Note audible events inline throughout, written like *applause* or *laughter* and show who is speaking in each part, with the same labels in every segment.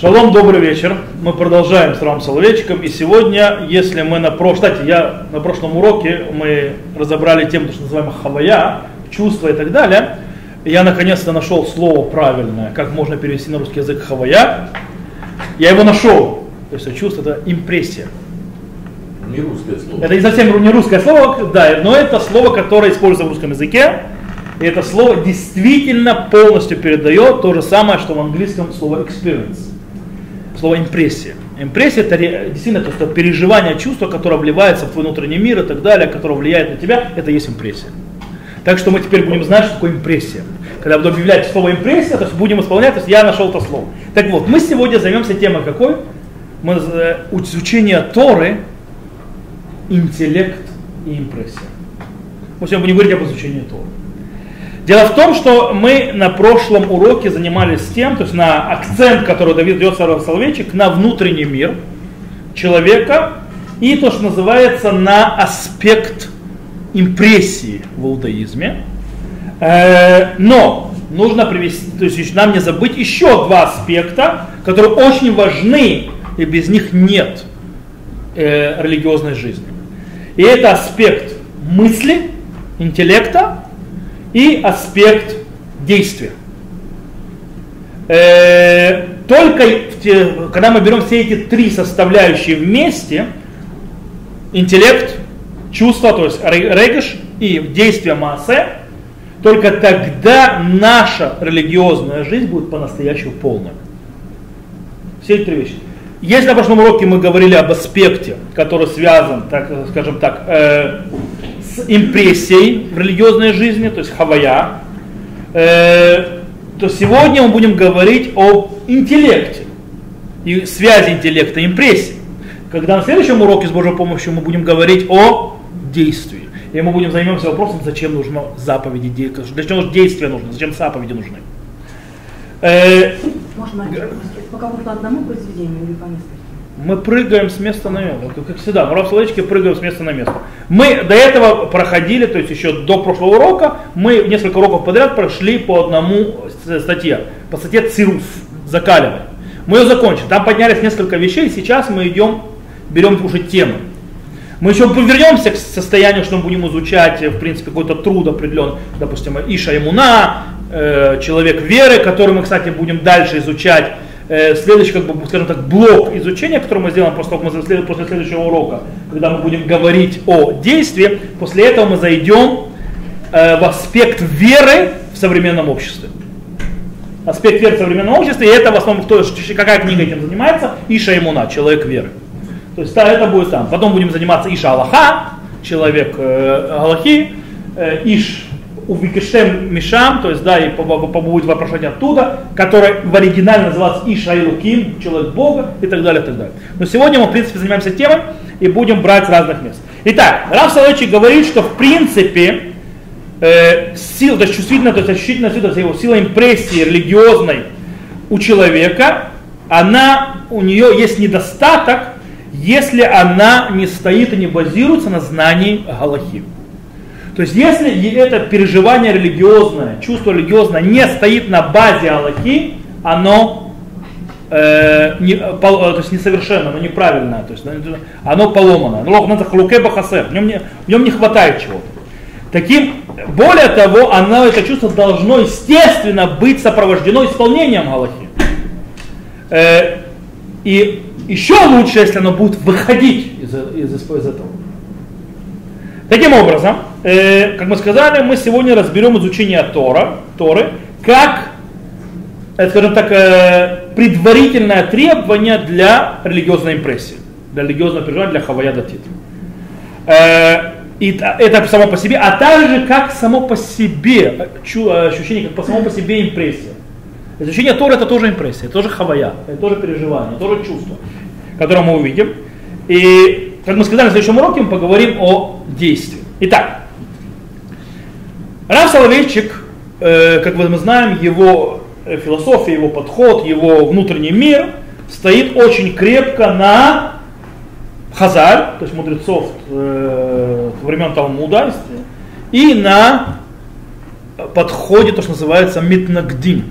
Speaker 1: Шалом, добрый вечер. Мы продолжаем с Рамом Соловейчиком. И сегодня, если мы на прошлом... Кстати, я на прошлом уроке мы разобрали тему, что называемая хавая, чувства и так далее. И я наконец-то нашел слово правильное, как можно перевести на русский язык хавая. Я его нашел. То есть чувство это импрессия.
Speaker 2: Не русское слово.
Speaker 1: Это не совсем не русское слово, да, но это слово, которое используется в русском языке. И это слово действительно полностью передает то же самое, что в английском слово experience слово импрессия. Импрессия это действительно то, что переживание чувства, которое вливается в твой внутренний мир и так далее, которое влияет на тебя, это есть импрессия. Так что мы теперь будем знать, что такое импрессия. Когда буду объявлять слово импрессия, то есть будем исполнять, то есть я нашел это слово. Так вот, мы сегодня займемся темой какой? Мы э, изучение Торы, интеллект и импрессия. Мы сегодня будем говорить об изучении Торы. Дело в том, что мы на прошлом уроке занимались тем, то есть на акцент, который Давид дает Соловейчик, на внутренний мир человека и то, что называется на аспект импрессии в иудаизме. Э, но нужно привести, то есть нам не забыть еще два аспекта, которые очень важны, и без них нет э, религиозной жизни. И это аспект мысли, интеллекта и аспект действия. Э, только когда мы берем все эти три составляющие вместе, интеллект, чувство, то есть регеш и действие массе, только тогда наша религиозная жизнь будет по-настоящему полной. Все эти три вещи. Если на прошлом уроке мы говорили об аспекте, который связан, так, скажем так, э, импрессией в религиозной жизни, то есть хавая, э, то сегодня мы будем говорить об интеллекте и связи интеллекта и импрессии. Когда на следующем уроке с Божьей помощью мы будем говорить о действии. И мы будем займемся вопросом, зачем нужно заповеди, для чего действия нужно, зачем заповеди нужны.
Speaker 3: Э, Можно по какому-то одному произведению или по нескольким?
Speaker 1: Мы прыгаем с места на место, как всегда, мы в словечке прыгаем с места на место. Мы до этого проходили, то есть еще до прошлого урока, мы несколько уроков подряд прошли по одному статье, по статье Цирус, закаливай. Мы ее закончили, там поднялись несколько вещей, сейчас мы идем, берем уже темы. Мы еще вернемся к состоянию, что мы будем изучать, в принципе, какой-то труд определен, допустим, Иша Имуна, э, человек веры, который мы, кстати, будем дальше изучать Э, следующий, как бы, скажем так, блок изучения, который мы сделаем после, мы, после следующего урока, когда мы будем говорить о действии, после этого мы зайдем э, в аспект веры в современном обществе. Аспект веры в современном обществе, и это в основном, кто, какая книга этим занимается, Иша Имуна, человек веры. То есть это будет там. Потом будем заниматься Иша Аллаха, человек э, Аллахи, э, Иш Увикешем Мишам, то есть, да, и будет вопрошение оттуда, который в оригинале назывался Ишайлуким, человек Бога и так далее, и так далее. Но сегодня мы, в принципе, занимаемся темой и будем брать разных мест. Итак, Раф Соловейчик говорит, что в принципе э, сила, то есть чувствительная, то есть ощутительная сила, то есть сила импрессии религиозной у человека, она, у нее есть недостаток, если она не стоит и не базируется на знании Галахи. То есть если это переживание религиозное, чувство религиозное не стоит на базе Аллахи, оно э, не, пол, то есть несовершенно, оно неправильное, то есть оно поломано. В нем не, в нем не хватает чего-то. Таким, более того, оно, это чувство должно естественно быть сопровождено исполнением Аллахи. Э, и еще лучше, если оно будет выходить из, из, из этого. Таким образом, э, как мы сказали, мы сегодня разберем изучение Тора, Торы, как, э, скажем так, э, предварительное требование для религиозной импрессии, для религиозного переживания, для хавая датит. Э, и это само по себе, а также как само по себе э, ощущение, как по само по себе импрессия. Изучение Тора это тоже импрессия, это тоже хавая, это тоже переживание, это тоже чувство, которое мы увидим. И как мы сказали, в следующем уроке мы поговорим о действии. Итак, Раф Соловейчик, э, как мы знаем, его э, философия, его подход, его внутренний мир стоит очень крепко на Хазар, то есть мудрецов э, времен Талмуда, и на подходе, то, что называется Митнагдим,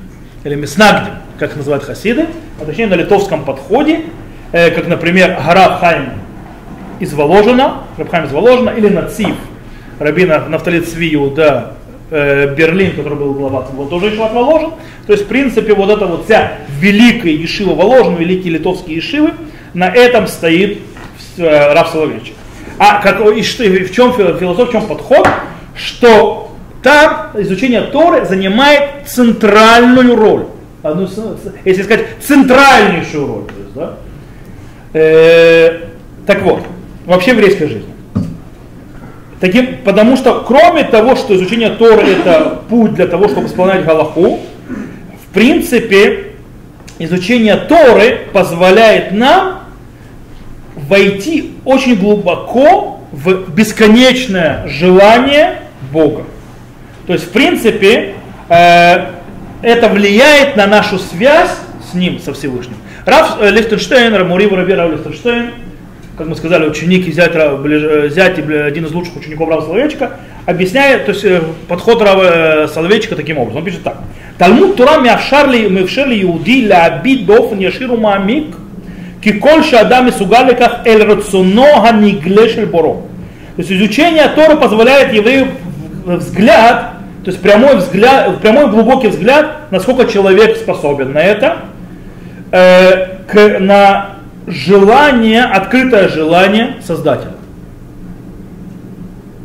Speaker 1: или Миснагдим. как называют хасиды, а точнее на литовском подходе, э, как, например, гора Хайм из Воложина, Рабхайм из Воложина, или Нацив, Рабина Нафтали Цвию, да, э, Берлин, который был глава, был тоже еще Воложен. То есть, в принципе, вот эта вот вся великая Ешива Воложен, великие литовские Ешивы, на этом стоит э, Раф Соловейчик. А как, и что, и в чем философия, в чем подход? Что там изучение Торы занимает центральную роль. Одну, если сказать, центральнейшую роль. То есть, да? э, так вот, вообще в еврейской жизни. Таким, потому что кроме того, что изучение Торы это путь для того, чтобы исполнять Галаху, в принципе, изучение Торы позволяет нам войти очень глубоко в бесконечное желание Бога. То есть, в принципе, э, это влияет на нашу связь с Ним, со Всевышним. Раф э, Лихтенштейн, Рамурив Раби Рав Лихтенштейн, как мы сказали, ученик и зять, э, зять один из лучших учеников Рава Соловейчика, объясняет то есть, э, подход Рава э, Соловейчика таким образом. Он пишет так. Талмуд Тура мявшарли мявшарли иуди лаабид бофн яширу ки киколь шадам и сугаликах эль рацуно ханиглешель боро. То есть изучение Тора позволяет еврею взгляд, то есть прямой взгляд, прямой глубокий взгляд, насколько человек способен на это, э, к, на желание, открытое желание Создателя.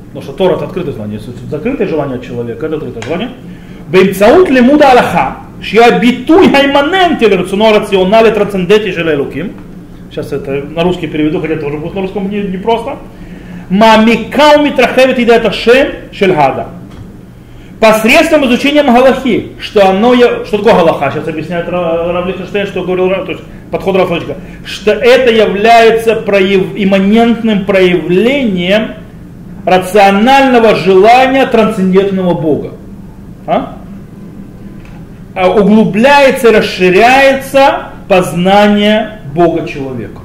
Speaker 1: Потому что Тора это открытое желание. Закрытое желание человека, это открытое желание. Беймцаут лимуда Аллаха, шья битуй хайманенти верцуно рационале трансцендети желелуким. Сейчас это на русский переведу, хотя тоже будет на русском непросто. Не просто. Мамикау митрахевит и это шем шельгада. Посредством изучения Галахи, что оно, что такое Галаха, сейчас объясняет Равлихенштейн, что говорил, то есть подход Рафлочка, что это является прояв, имманентным проявлением рационального желания трансцендентного Бога. А? А углубляется расширяется познание Бога человека.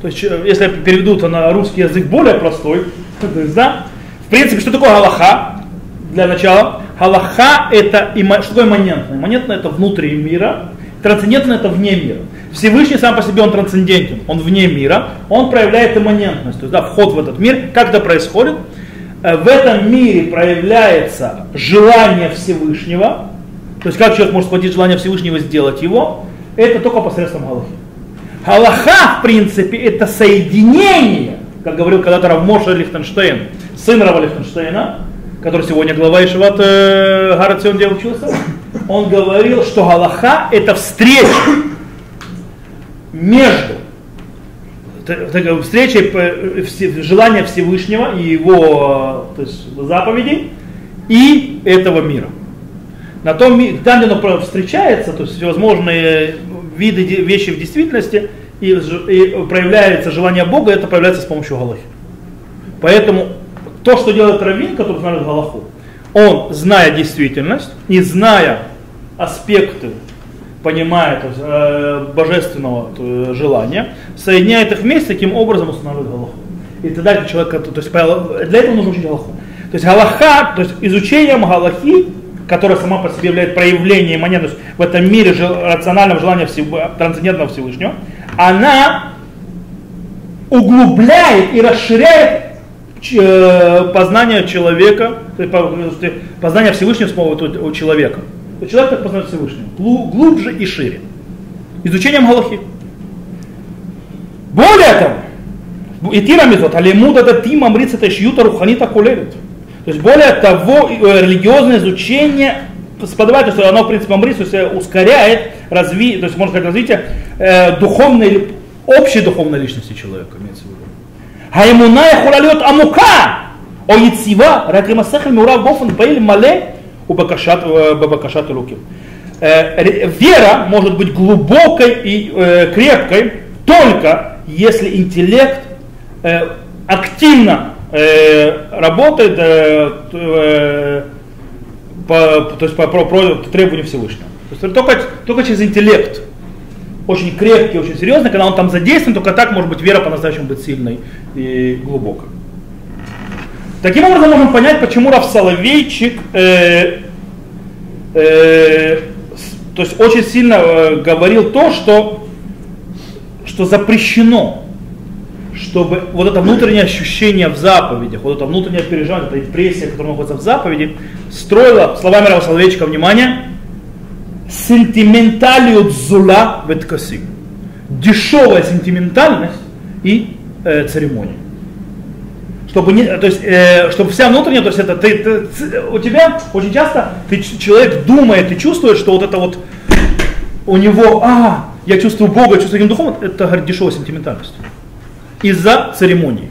Speaker 1: То есть, если я переведу это на русский язык более простой, *laughs* то есть, да, в принципе, что такое Галаха? Для начала, Галаха это, что такое имманентное? Имманентное это внутри мира, трансцендентное это вне мира. Всевышний сам по себе он трансцендентен, он вне мира, он проявляет имманентность, то есть да, вход в этот мир. Как это происходит? Э, в этом мире проявляется желание Всевышнего, то есть как человек может схватить желание Всевышнего сделать его, это только посредством Галахи. Галаха, в принципе, это соединение, как говорил когда-то Равмоша Лихтенштейн, сын Рава Лихтенштейна, который сегодня глава Ишеват э, Гарацион, где учился, он говорил, что Галаха это встреча между встречей желания Всевышнего и его то есть, заповедей и этого мира. На том, там, где оно встречается, то есть всевозможные виды вещи в действительности, и, и проявляется желание Бога, это проявляется с помощью Галахи. Поэтому то, что делает Равин, который знает Галаху, он, зная действительность и зная аспекты, понимая то есть, э, божественного то, желания, соединяет их вместе, таким образом устанавливает Галаху. И тогда человек, то есть, для этого нужно учить Галаху. То есть Галаха, то есть изучением Галахи, которая сама по себе является проявлением монеты в этом мире рационального желания всего, трансцендентного Всевышнего, она углубляет и расширяет Э, познание человека, познание Всевышнего у человека. Человек так познает Всевышнего. Глубже и шире. Изучением Галахи. Более того, и тирамизот, алимуд это ты мамриц это шьюта руханита кулевит. То есть более того, э, религиозное изучение сподобает, что оно, в принципе, амриц, то есть ускоряет развитие. то есть, можно сказать, развитие э, духовной или общей духовной личности человека, имеется в виду. Хаймуная хулалет амука, о яцива, ракима ракимасахаль мурав бофан паэль мале, у Бакашат, э, Бабакашат Луким. Э, вера может быть глубокой и э, крепкой только если интеллект активно работает по, то есть по, по, по требованию Всевышнего. То есть только, только через интеллект, очень крепкий, очень серьезный, когда он там задействован, только так может быть вера по-настоящему быть сильной и глубокой. Таким образом можем понять, почему Раф Соловейчик э, э, то есть очень сильно э, говорил то, что, что запрещено, чтобы вот это внутреннее ощущение в заповедях, вот это внутреннее переживание, эта импрессия, которая находится в заповеди, строила, словами Рава Соловейчика, внимание, сентименталию зула веткаси. Дешевая сентиментальность и э, церемония чтобы не, то есть, э, чтобы вся внутренняя, то есть это ты, ты, у тебя очень часто ты, человек думает и чувствует, что вот это вот у него, а, я чувствую Бога, чувствую этим духом, это говорит, дешевая сентиментальность. Из-за церемонии.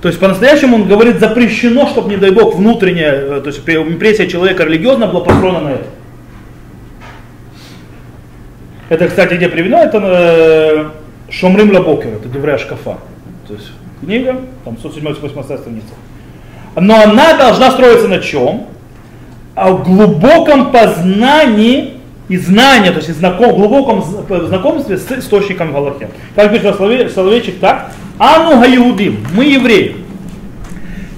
Speaker 1: То есть по-настоящему он говорит, запрещено, чтобы, не дай Бог, внутренняя, э, то есть импрессия человека религиозно была построена на это. Это, кстати, где приведено, это э, Шомрим Лабокер, это Девря Шкафа. То есть книга, там 107-180 страница. Но она должна строиться на чем? О глубоком познании и знании, то есть знаком, глубоком знакомстве с источником Галахи. Как пишет Соловейчик так, Ану Гаюдим, мы евреи,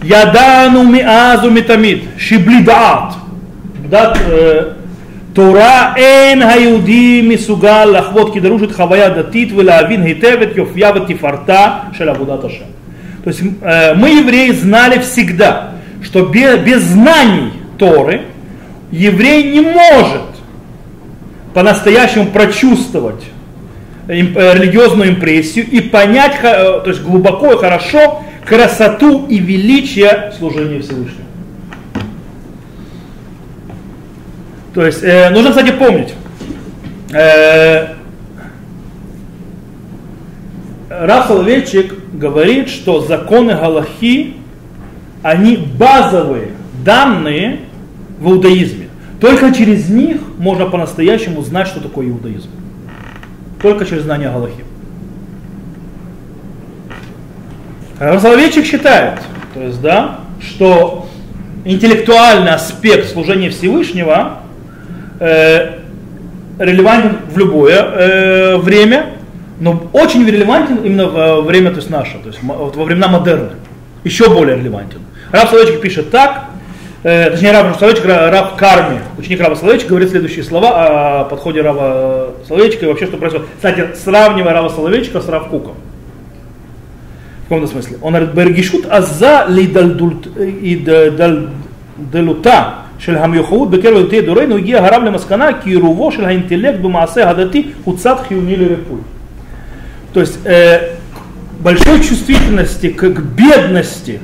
Speaker 1: Ядану миазу митамид, шиблидаат, תורה אין היהודי מסוגל לחוות כדרוש חוויה דתית ולהבין היטב את יופייה ותפארתה של עבודת השם. То есть э, мы, евреи, знали всегда, что без, без знаний Торы еврей не может по-настоящему прочувствовать э, религиозную импрессию и понять, э, то есть глубоко и хорошо, красоту и величие служения Всевышнему. То есть э, нужно, кстати, помнить, э, Раф Соловейчик говорит, что законы Галахи, они базовые данные в иудаизме. Только через них можно по-настоящему знать, что такое иудаизм. Только через знание Галахи. Соловейчик считает, то есть, да, что интеллектуальный аспект служения Всевышнего э, релевантен в любое э, время, но очень релевантен именно во время то есть наше, то есть во времена модерна. Еще более релевантен. Раб Соловейчик пишет так, э, точнее Раб Соловейчик, Раб Карми, ученик Раба Соловейчика, говорит следующие слова о подходе Раба Соловейчика и вообще что происходит. Кстати, сравнивая Раба Соловейчика с Рав Куком. В каком смысле? Он говорит, Бергишут аза ли дальдалута של המיוחדות בקרב יהודי דורנו הגיע הרב למסקנה כי עירובו של האינטלקט במעשה הדתי הוא צד חיוני לריפוי. то есть э, большой чувствительности к, к бедности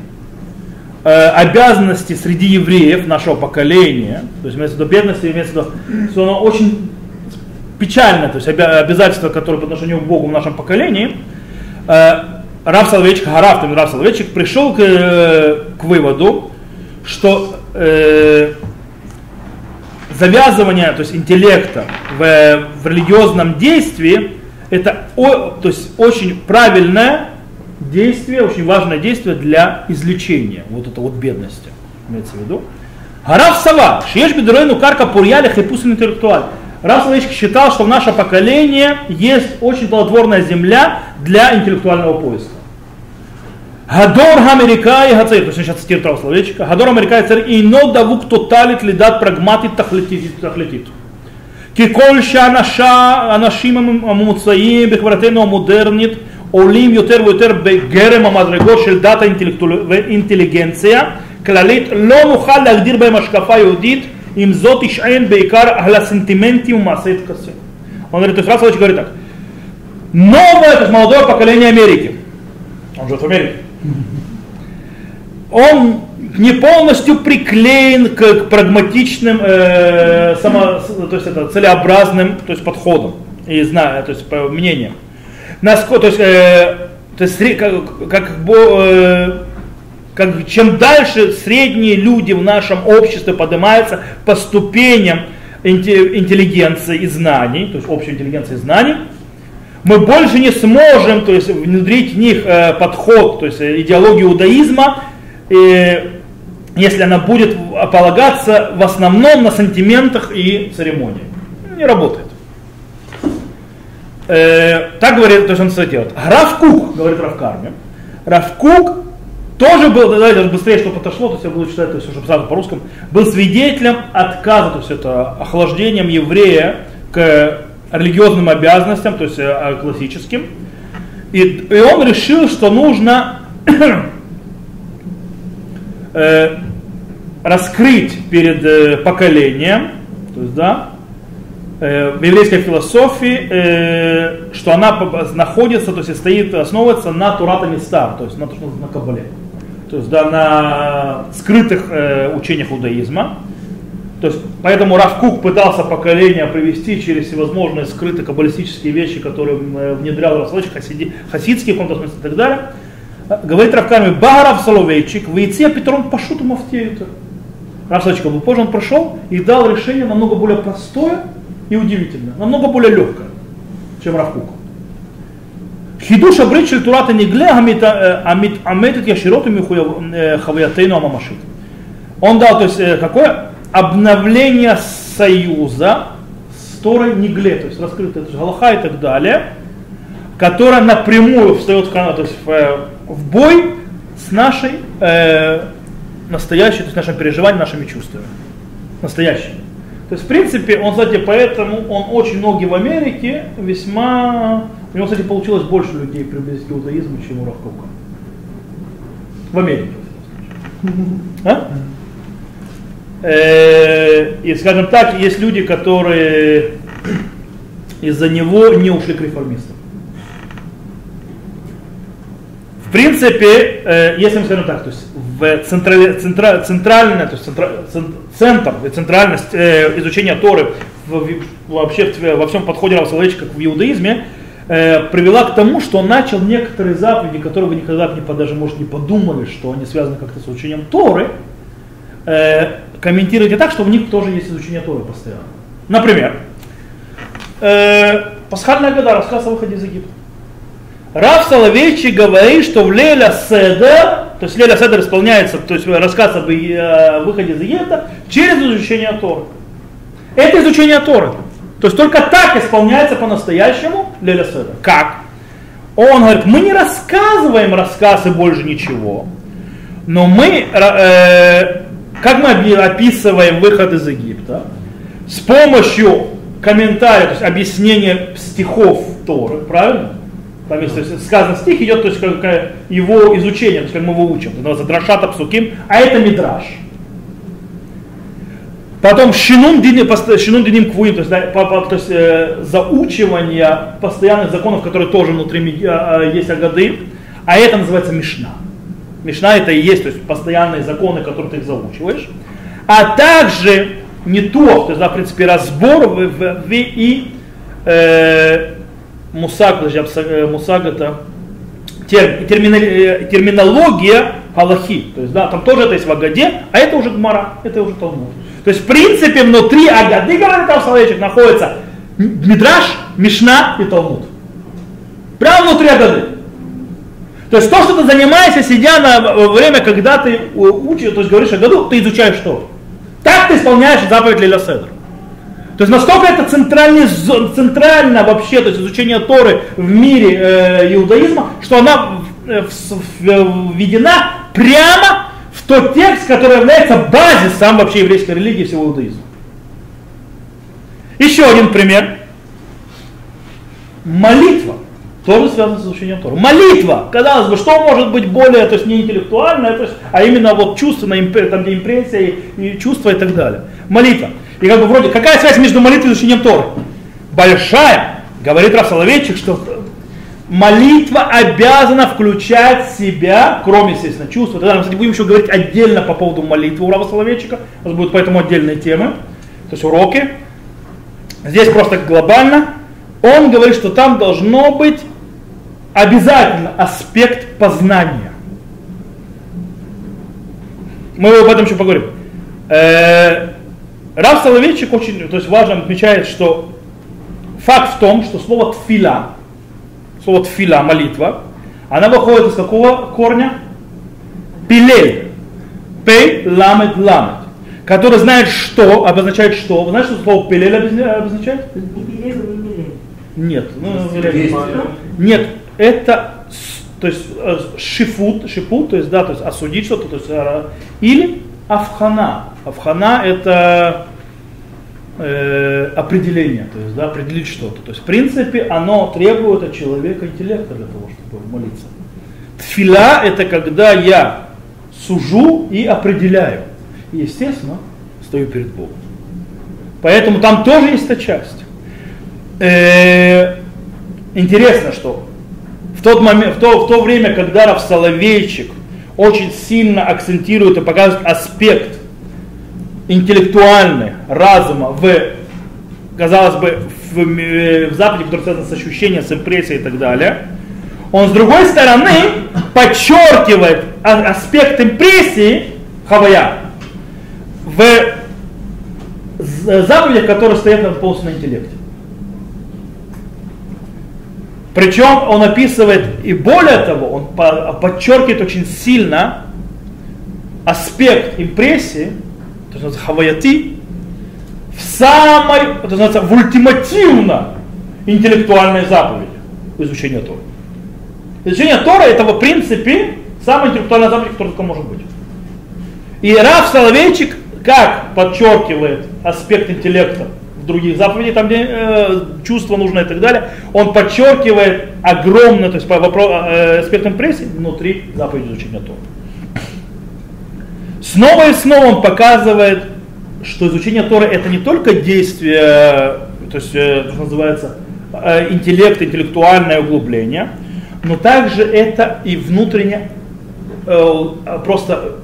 Speaker 1: э, обязанности среди евреев нашего поколения, то есть имеется в виду бедности, имеется в виду, что оно очень печально, то есть обязательства, которые по отношению к Богу в нашем поколении, э, Рав Соловейчик, Хараф, Рав Соловейчик пришел к, э, к выводу, что э, завязывание то есть интеллекта в, в религиозном действии это то есть очень правильное действие, очень важное действие для излечения вот это вот бедности. Имеется в виду. Рав Сава, Шиеш Бедурейну Карка Пурьялих и Пусин интеллектуаль. Рав Савички считал, что в наше поколение есть очень плодотворная земля для интеллектуального поиска. Гадор Америка и Америкай то есть сейчас цитирую словечко, Гадор Америка и Цер, и но давук тоталит лидат прагматит тахлетит. тахлетит. כל שהאנשים הממוצעים בחברתנו המודרנית עולים יותר ויותר בגרם המדרגות של דת האינטליגנציה כללית, לא נוכל להגדיר בהם השקפה יהודית, אם זאת תשען בעיקר על הסנטימנטים ומעשי טקסים. Он говорит, то есть Раф говорит так, новое, то есть молодое поколение Америки, он живет в Америке, он не полностью приклеен к, прагматичным, э, само, то есть это целеобразным то есть подходам и знаю, то есть по мнениям. Насколько, то есть, э, то есть как, как, э, как, чем дальше средние люди в нашем обществе поднимаются по ступеням интеллигенции и знаний, то есть общей интеллигенции и знаний, мы больше не сможем то есть, внедрить в них э, подход, то есть э, идеологию иудаизма, э, если она будет полагаться в основном на сантиментах и церемонии. Не работает. Э, так говорит, то есть он делает. Равкук, говорит Равкарми, Равкук тоже был, давайте быстрее, чтобы отошло, то есть я буду читать, то есть, чтобы сразу по-русскому, был свидетелем отказа, то есть это охлаждением еврея к религиозным обязанностям, то есть э, классическим. И, и он решил, что нужно *clears throat* э, раскрыть перед э, поколением, то есть, да, э, в еврейской философии, э, что она находится, то есть стоит, основывается на Турата Мистар, то есть на, на Кабале. То есть да, на скрытых учениях иудаизма. То есть, поэтому Равкук пытался поколение привести через всевозможные скрытые каббалистические вещи, которые внедрял Равслович, хасиди, хасидские в каком-то смысле и так далее. Говорит Равкарми, Багарав Соловейчик, выйти Петрон Пашуту Мафтеюта. Рассадчика был позже, он прошел и дал решение намного более простое и удивительное, намного более легкое, чем Равкук. Хидуша обречил Турата Негле Амит э, Аметит Яшироту э, Хавиятейну Амамашит. Он дал, то есть, э, какое? Обновление союза с Торой Негле, то есть раскрытая Галаха и так далее, которая напрямую встает в, то есть, в, в бой с нашей э, настоящей, то есть нашим переживанием, нашими чувствами. Настоящими. То есть, в принципе, он, кстати, поэтому он очень многие в Америке весьма... У него, кстати, получилось больше людей приблизить к иудаизму, чем у Равкука. В Америке. А? Э, и, скажем так, есть люди, которые из-за него не ушли к реформистам. В принципе, э, если мы скажем так, то есть в централь, центра, центральное, то есть центра, центр, центральность э, изучения Торы в, вообще во всем подходе Равсаловича, как в иудаизме, привела к тому, что он начал некоторые заповеди, которые вы никогда не, даже, может, не подумали, что они связаны как-то с учением Торы, комментируйте так, что в них тоже есть изучение Торы постоянно. Например, э, пасхальная года, рассказ о выходе из Египта. Рав Соловейчик говорит, что в Леля Седер, то есть Леля Седер исполняется, то есть рассказ об э, выходе из Египта через изучение Торы. Это изучение Торы. То есть только так исполняется по-настоящему Леля Седер. Как? Он говорит, мы не рассказываем рассказы больше ничего, но мы э, как мы описываем выход из Египта? С помощью комментария, то есть объяснения стихов Торы, правильно? Там есть сказано стих идет, то есть как, его изучение, то есть как мы его учим. Это называется Драшата Псуким, а это Мидраш. Потом Шинун Диним, шинун диним Квуим, то есть, да, по, по, то есть э, заучивание постоянных законов, которые тоже внутри э, есть Агады, а это называется Мишна. Мишна это и есть, то есть постоянные законы, которые ты их заучиваешь. А также не то, то есть, да, в принципе, разбор в, в, в и э, мусаг, подожди, э, мусаг это тер, терминология, Аллахи. То есть, да, там тоже это есть в Агаде, а это уже Гмара, это уже Талмуд. То есть, в принципе, внутри Агады, говорит там человечек, находится Мидраш, Мишна и Талмуд. Прямо внутри Агады. То есть то, что ты занимаешься, сидя на время, когда ты учишь, то есть говоришь о году, ты изучаешь что? Так ты исполняешь заповедь Лиля Седр. То есть настолько это центральный, центрально вообще, то есть изучение Торы в мире э, иудаизма, что она э, введена прямо в тот текст, который является базисом вообще еврейской религии всего иудаизма. Еще один пример. Молитва тоже связано с изучением Тора. Молитва, казалось бы, что может быть более, то есть не интеллектуальное, то есть, а именно вот чувственная, там где импрессия и чувства и так далее. Молитва. И как бы вроде, какая связь между молитвой и изучением Торы? Большая. Говорит Раф Соловейчик, что молитва обязана включать в себя, кроме, естественно, чувства. Тогда мы, кстати, будем еще говорить отдельно по поводу молитвы у Рава Соловейчика. У нас будут поэтому отдельные темы, то есть уроки. Здесь просто глобально. Он говорит, что там должно быть обязательно аспект познания. Мы об этом еще поговорим. Э, Рав Соловейчик очень то есть важно отмечает, что факт в том, что слово тфила, слово тфила, молитва, она выходит из какого корня? Пилель. Пей, ламет, ламет. Который знает что, обозначает что. Вы знаете, что слово пилель обозначает?
Speaker 3: Не пилель, не пилель.
Speaker 1: Нет. Ну, нет это то есть э, шифут, шифут, то есть, да, то есть осудить что-то, то есть, э, или авхана. Авхана это э, определение, то есть, да, определить что-то. То есть, в принципе, оно требует от человека интеллекта для того, чтобы молиться. Тфила это когда я сужу и определяю. И, естественно, стою перед Богом. Поэтому там тоже есть эта часть. Э, интересно, что в, тот момент, в, то, в то время, когда Рав Соловейчик очень сильно акцентирует и показывает аспект интеллектуальный разума в, казалось бы, в, в Западе, который связан с ощущением, с импрессией и так далее, он с другой стороны подчеркивает аспект импрессии Хавая в заповедях, которые стоят на полностью на интеллекте. Причем он описывает, и более того, он подчеркивает очень сильно аспект импрессии, есть хаваяти, в самой, это называется, в ультимативно интеллектуальной заповеди изучения Торы. Изучение Тора это в принципе самая интеллектуальная заповедь, которая только может быть. И Раф Соловейчик как подчеркивает аспект интеллекта в других заповедях, там где э, чувства нужно и так далее, он подчеркивает огромный, то есть по вопрос, э, аспект импрессии внутри заповеди изучения Тора. Снова и снова он показывает, что изучение Торы это не только действие, то есть, э, что называется, э, интеллект, интеллектуальное углубление, но также это и внутренне э, просто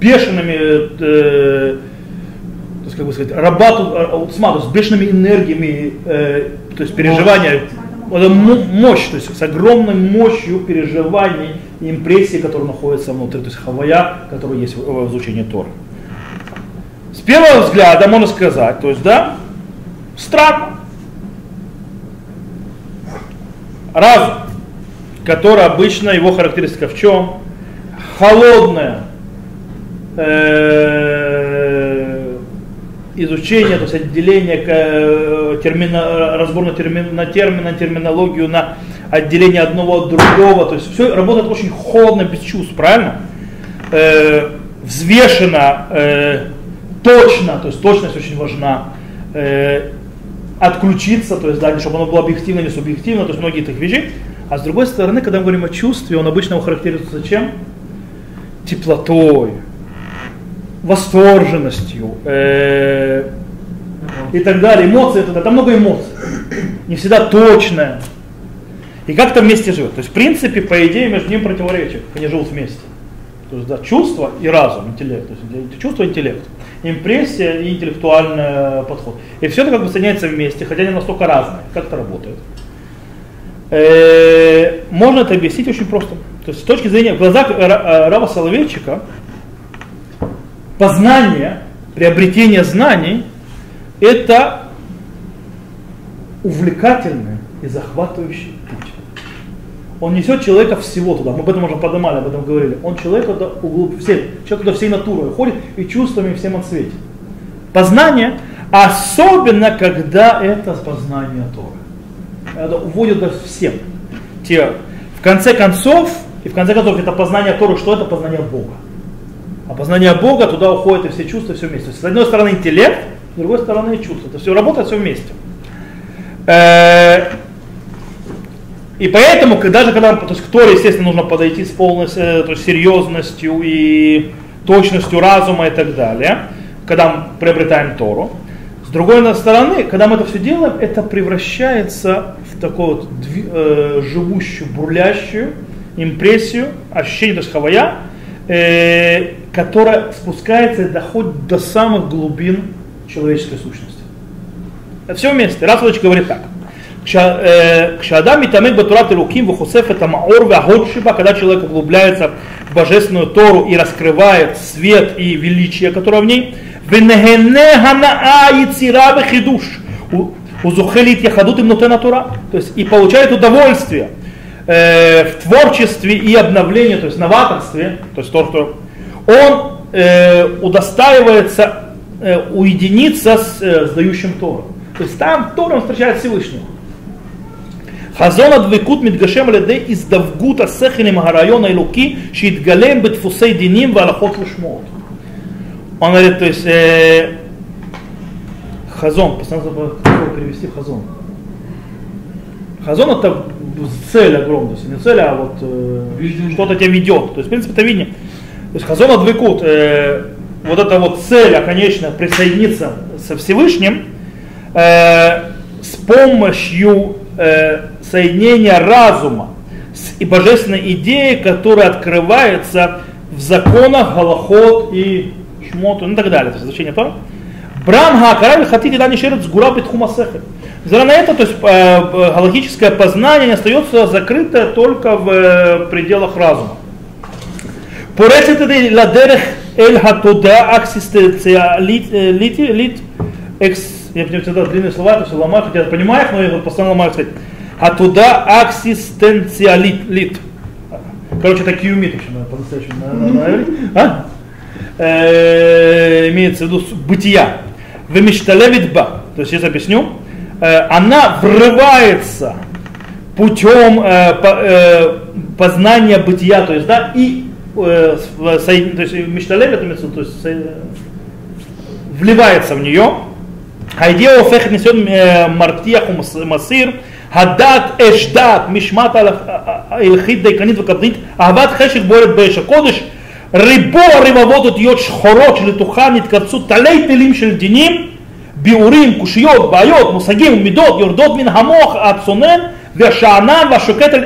Speaker 1: бешеными, э, то есть, как бы сказать, рабату, э, есть бешеными энергиями, э, то есть переживания, это мощь, то есть с огромной мощью переживаний и импрессий, которые находятся внутри, то есть хавая, которая есть в, изучении Тора. С первого взгляда можно сказать, то есть, да, странно. Разум, который обычно, его характеристика в чем? Холодная, э, изучение, то есть отделение э, термина, разбор на, термин, на термин, на терминологию, на отделение одного от другого. То есть все работает очень холодно, без чувств, правильно? Э, взвешено, э, точно, то есть точность очень важна. Э, отключиться, то есть да, чтобы оно было объективно, не субъективно, то есть многие таких вещей. А с другой стороны, когда мы говорим о чувстве, он обычно характеризуется чем? Теплотой, восторженностью э, и так далее. Эмоции, это, там много эмоций. Не всегда точное. И как-то вместе живет. То есть, в принципе, по идее, между ними противоречие. Они живут вместе. То есть, да, чувство и разум, интеллект. То есть, чувство и интеллект. Импрессия и интеллектуальный подход. И все это как бы соединяется вместе, хотя они настолько разные. Как это работает? Э, можно это объяснить очень просто. То есть с точки зрения, в глазах Рава Соловейчика, познание, приобретение знаний, это увлекательный и захватывающий путь. Он несет человека всего туда. Мы об этом уже поднимали, об этом говорили. Он человека туда углуб, все, человек туда всей натурой ходит и чувствами всем отсветит. Познание, особенно когда это познание Торы. Это уводит даже всем. Те, в конце концов, и в конце концов, это познание Торы, что это познание Бога. А познание Бога, туда уходят и все чувства, все вместе. с одной стороны интеллект, с другой стороны чувства. Это все работает все вместе. Э, и поэтому, даже когда, то есть к Торе, естественно, нужно подойти с полной то есть, серьезностью и точностью разума и так далее, когда мы приобретаем Тору. С другой стороны, когда мы это все делаем, это превращается в такую вот э, живущую, бурлящую импрессию, ощущение, то есть хавая, э, которая спускается и доходит до самых глубин человеческой сущности. Все вместе. Раз говорит так. כשאדם מתעמק בתורת אלוקים וחושף את המאור וההוד שבה, когда человек углубляется в божественную Тору и раскрывает свет и величие, которое в ней, ונהנה הנאה יצירה וחידוש, הוא זוכה להתייחדות עם נותן התורה, то есть и получает удовольствие э, в творчестве и обновлении, то есть новаторстве, то есть то, что он э, удостаивается э, уединиться с э, сдающим Тором. То есть там Тором встречает Всевышнего. חזון הדבקות מתגשם על ידי הזדווגות השכל עם הרעיון האלוקי שהתגלם בדפוסי דינים והלכות ושמועות. Он говорит, то есть э, хазон, постоянно забыл, как перевести в хазон. Хазон это цель огромная, то есть не цель, а вот э, что-то тебя ведет. То есть, в принципе, это видение. То есть хазон адвекут, э, вот эта вот цель, а конечно, присоединиться со Всевышним э, с помощью э, соединения разума с и божественной идеи, которая открывается в законах, галахот и шмоту, ну и так далее. То есть, значение то. Брамха карали хотите да не шерец гура битхумасехе. Зара на это, то есть э, э галактическое познание не остается закрытое только в э, пределах разума. Порецет ладерех эль хатуда аксистенциалит э, лит, лит, лит, я всегда длинные слова, то есть ломаю, хотя я понимаю но я вот постоянно ломаю сказать. Атуда аксистенциалит, лит. Короче, это киумит, вообще, по-настоящему, *laughs* а? Э, имеется в виду бытия. Вемишталевит ба. То есть, сейчас объясню. Э, она врывается путем э, познания бытия, то есть, да, и то есть мишталев, это то есть вливается в нее. הידיעה הופכת ניסיון אה, מרתיח ומסיר, הדת אש דת, משמעת אה, אה, הלכית דייקנית וקפדנית, אהבת חשק בוערת באש הקודש, ריבוע רבבות אותיות שחורות שלתוכן התקבצו תלי תלים של דינים, ביאורים, קושיות, בעיות, מושגים ומידות יורדות מן המוח הצונן והשאנן והשוקט על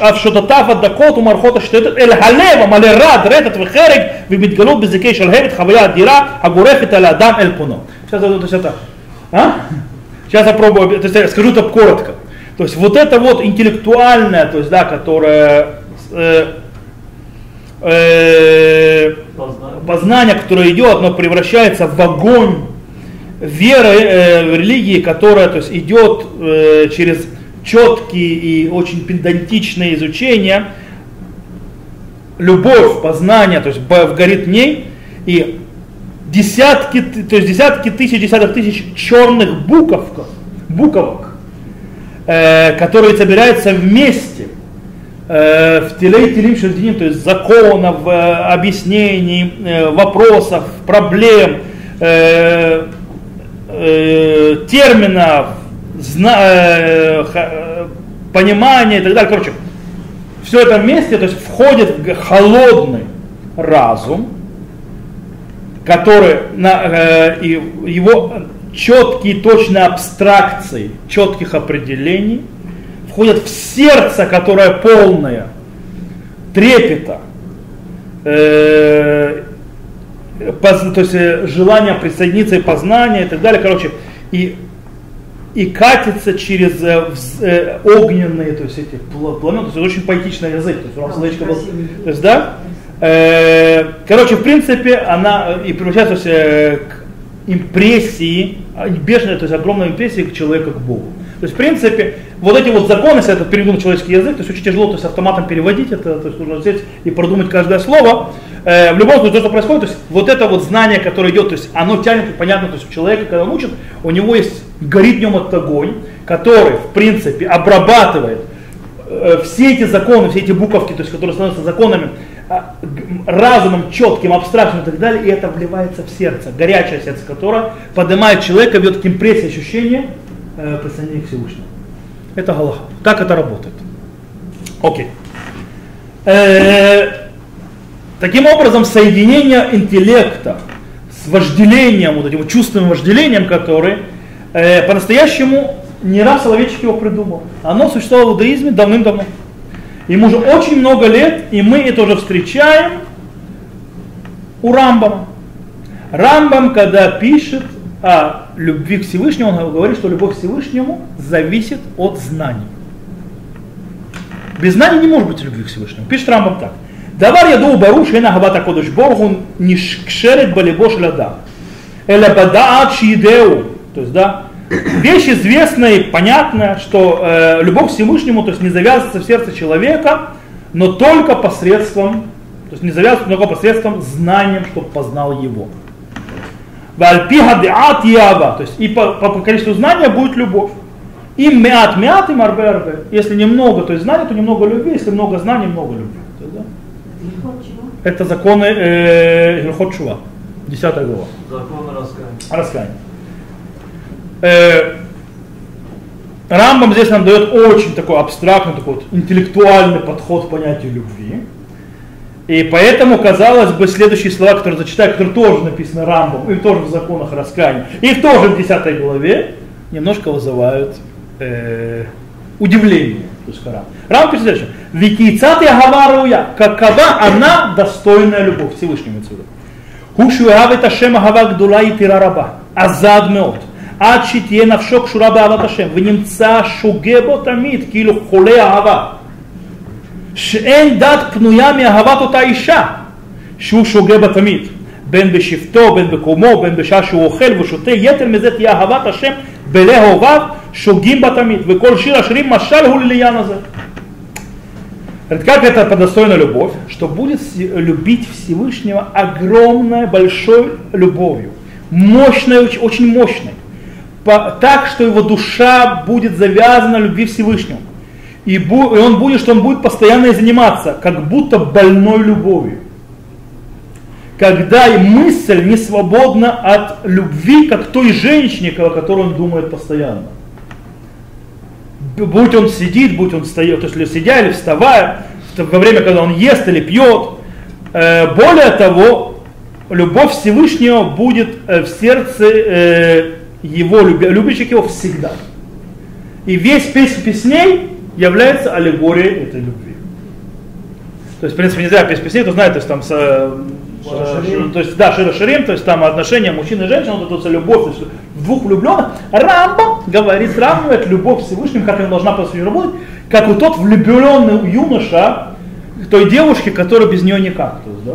Speaker 1: הפשוטותיו הדקות ומערכות השטטות אל הלב המלא רד, רטט וחרג ומתגלות בזיקי שלהבת חוויה אדירה הגורפת על האדם אל פונו. Сейчас, то есть это, а? Сейчас я пробую, то есть я скажу это коротко. То есть вот это вот интеллектуальное, то есть, да, которое э, э, познание, которое идет, оно превращается в огонь веры, э, религии, которая то есть, идет э, через четкие и очень педантичные изучения, любовь, познание, то есть горит в ней, и десятки, то есть десятки тысяч, десяток тысяч черных буковков, буковок, э, которые собираются вместе э, в теле телим шельдиним, то есть законов, э, объяснений, э, вопросов, проблем, э, э, терминов, зна, э, э, понимания и так далее. Короче, все это вместе, то есть входит в холодный разум, который на, э, его четкие точные абстракции, четких определений входят в сердце, которое полное трепета, э, поз, то есть э, желание присоединиться и познания и так далее, короче, и и катится через э, э, огненные, то есть эти пламена, то есть очень поэтичный язык, то есть, Рамсалычка был, то есть да, короче, в принципе, она э, и превращается э, к импрессии, а, бешеной, то есть огромной импрессии к человеку, к Богу. То есть, в принципе, вот эти вот законы, если это переведу на человеческий язык, то есть очень тяжело то есть, автоматом переводить это, то есть нужно сесть и продумать каждое слово. Э, в любом случае, то, что происходит, то есть вот это вот знание, которое идет, то есть оно тянет, понятно, то есть человека, когда он учит, у него есть, горит в нем этот огонь, который, в принципе, обрабатывает э, все эти законы, все эти буковки, то есть, которые становятся законами, а, разумом четким, абстрактным и так далее, и это вливается в сердце, горячее сердце, которое поднимает человека, ведет к импрессии ощущения э, присоединения к Всевышнему. Это Галаха. Как это работает? Окей. Э, таким образом, соединение интеллекта с вожделением, вот этим чувственным вожделением, которое э, по-настоящему не раз Соловейчик его придумал. Оно существовало в иудаизме давным-давно. Ему уже очень много лет, и мы это уже встречаем у Рамбама. Рамбам, когда пишет о любви к Всевышнему, он говорит, что любовь к Всевышнему зависит от знаний. Без знаний не может быть любви к Всевышнему. Пишет Рамбам так. Давар яду баруш хена хабата кодыш боргун нишкшерет балибош лада. Эля бадаат шиидеу. То есть, да, вещь известная и понятная, что э, любовь к Всевышнему то есть не завязывается в сердце человека, но только посредством, то есть не завязывается только посредством знанием, чтобы познал его. То есть и по, по количеству знания будет любовь. Им мят мят, им арбе арбе. Если немного, то есть знаний, то немного любви. Если много знаний, много любви. Есть, да? Это законы э, Шува. Десятая глава.
Speaker 4: Закон раскаяния.
Speaker 1: Раскаяние. Э, Рамбам здесь нам дает очень такой абстрактный, такой вот интеллектуальный подход к понятию любви. И поэтому, казалось бы, следующие слова, которые зачитаю, которые тоже написаны Рамбом, и тоже в законах раскаяния, и тоже в 10 главе, немножко вызывают э, удивление. То есть Харам. Рам пишет дальше. Викицат я какова она достойная любовь Всевышнему отсюда. Хушу авет Ашем агава гдула и тира раба. Азад меот. עד שתהיה נפשו קשורה באהבת השם, ונמצא שוגה בו תמיד, כאילו חולה אהבה. שאין דת פנויה מאהבת אותה אישה, שהוא שוגה בה תמיד. בין בשבטו, בין בקומו, בין בשעה שהוא אוכל ושותה, יתר מזה תהיה אהבת השם בלהוביו, שוגים בה תמיד. וכל שיר השירים משל הוא לעניין הזה. Говорит, Как это подостойна любовь? Что будет с- любить Всевышнего огромной, большой любовью. Мощной, оч- очень мощной. Так, что его душа будет завязана на любви Всевышнему. И, и он будет, что он будет постоянно заниматься, как будто больной любовью. Когда и мысль не свободна от любви, как той женщине, о которой он думает постоянно будь он сидит, будь он встает, то есть или сидя или вставая, во время, когда он ест или пьет. Э, Более того, любовь Всевышнего будет э, в сердце э, его, любящих его всегда. И весь песнь песней является аллегорией этой любви. То есть, в принципе, нельзя петь песней, кто знает, то есть там с, э,
Speaker 4: Широширим.
Speaker 1: э, то есть, да, Широ Ширим, то есть там отношения мужчины и женщины, вот это любовь, то есть двух влюбленных. Рамба говорит, сравнивает любовь к Всевышнему, как она должна по сути работать, как у тот влюбленный юноша той девушке, которая без нее никак. То есть, да.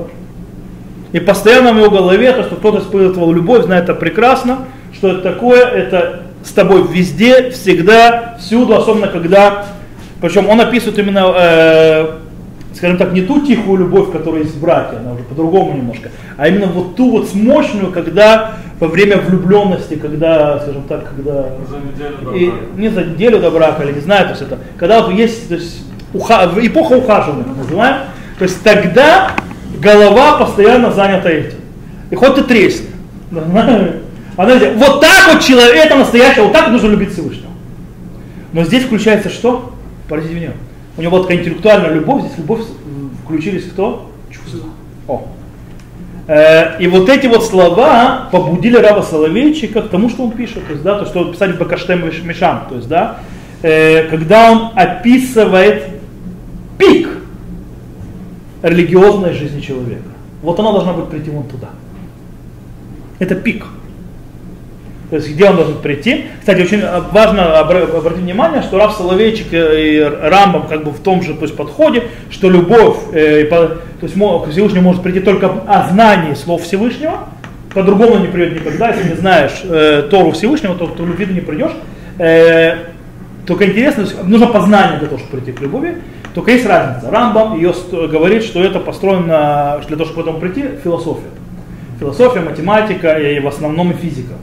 Speaker 1: И постоянно в его голове, то, что кто-то испытывал любовь, знает это прекрасно, что это такое, это с тобой везде, всегда, всюду, особенно когда, причем он описывает именно, э, скажем так, не ту тихую любовь, которая есть в браке, она уже по-другому немножко, а именно вот ту вот мощную, когда во время влюбленности, когда, скажем так, когда
Speaker 4: За неделю до
Speaker 1: и
Speaker 4: брака.
Speaker 1: не за неделю до брака, или не знаю, то есть это, когда вот есть то есть, уха, эпоха ухаживания, называем, то есть тогда голова постоянно занята этим. И хоть ты тресни. *laughs* Она говорит, вот так вот человек, это настоящее, вот так нужно любить Всевышнего. Но здесь включается что? Подождите меня. У него вот такая интеллектуальная любовь, здесь любовь включились кто? Чувства. О. Э, И вот эти вот слова побудили Рава Соловейчика к тому, что он пишет, то есть, да, то, что писали в Бакаштем Мишам, то есть, да, э, когда он описывает пик религиозной жизни человека. Вот она должна быть прийти вон туда. Это пик. То есть где он должен прийти. Кстати, очень э, важно обра- обратить внимание, что Рав Соловейчик и Рамбам как бы в том же то есть, подходе, что любовь э, то есть, к может прийти только о знании слов Всевышнего, по-другому не придет никогда, если не знаешь э, Тору Всевышнего, то, то любви ты не придешь. Э, только интересно, то нужно познание для того, чтобы прийти к любви. Только есть разница. Рамбам ее говорит, что это построено для того, чтобы к этому прийти, философия. Философия, математика и в основном и физика.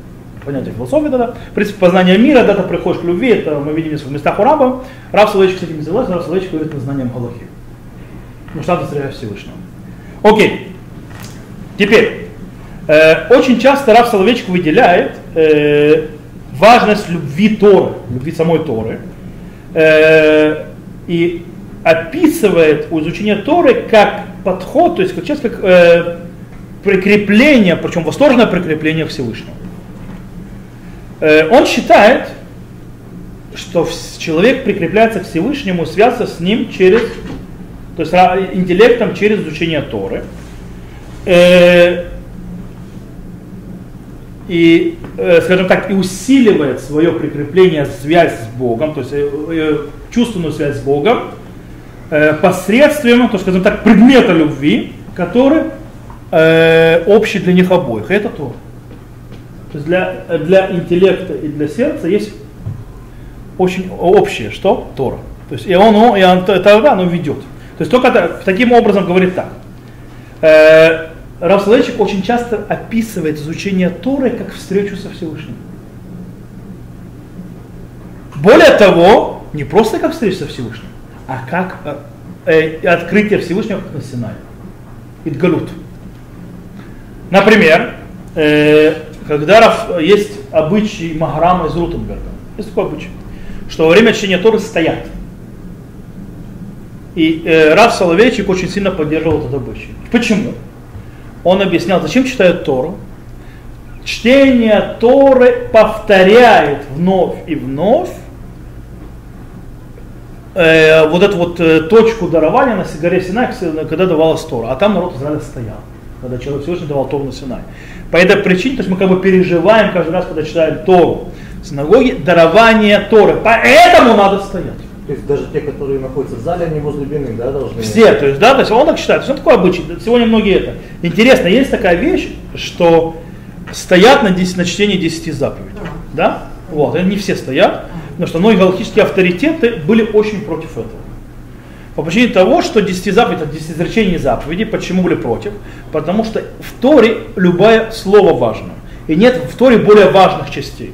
Speaker 1: Понятие философии тогда. В принципе, познание мира, когда ты приходишь к любви, это мы видим в местах у Рамбама. Рав Соловейчик с этим не согласен, Рав Соловейчик говорит на знанием Галахи. Ну, что ты Всевышнего. Окей. Теперь, э, очень часто Рав Соловейчик выделяет э, важность любви Торы, любви самой Торы, э, и описывает изучение Торы как подход, то есть как как э, прикрепление, причем восторженное прикрепление. Э, он считает, что человек прикрепляется к Всевышнему, связывается с ним через, то есть ра- интеллектом через изучение Торы. Э, и, э, скажем так, и усиливает свое прикрепление, связь с Богом, то есть э, э, чувственную связь с Богом, э, посредством, то, скажем так, предмета любви, который э, общий для них обоих. Это Тора. То есть для, для интеллекта и для сердца есть очень общее, что? Тора. То есть и он, и он тогда оно ведет. То есть только таким образом говорит так. Э, Рав Соловейчик очень часто описывает изучение Торы как встречу со Всевышним. Более того, не просто как встреча со Всевышним, а как э, э, открытие Всевышнего на Синае. Идгалут. Например, э, когда Раф, есть обычай Магарама из Рутенберга, есть такой обычай, что во время чтения Торы стоят. И э, Раф Соловейчик очень сильно поддерживал этот обычай. Почему? Он объяснял, зачем читают Тору. Чтение Торы повторяет вновь и вновь э, вот эту вот э, точку дарования на горе Синай, когда давалась Тора. А там народ Израиля стоял, когда человек Всевышний давал Тору на Синай. По этой причине, то есть мы как бы переживаем каждый раз, когда читаем Тору в синагоге, дарование Торы. Поэтому надо стоять.
Speaker 5: То есть даже те, которые находятся в зале, они возле бины, да, должны...
Speaker 1: Все, то есть, да, то есть он так считает. Все такое обычай. Сегодня многие это. Интересно, есть такая вещь, что стоят на, 10, на чтении 10 заповедей. Да? Вот, это не все стоят, потому что многие галактические авторитеты были очень против этого. По причине того, что 10 заповедей, это 10 изречений заповедей, почему были против? Потому что в Торе любое слово важно. И нет в Торе более важных частей.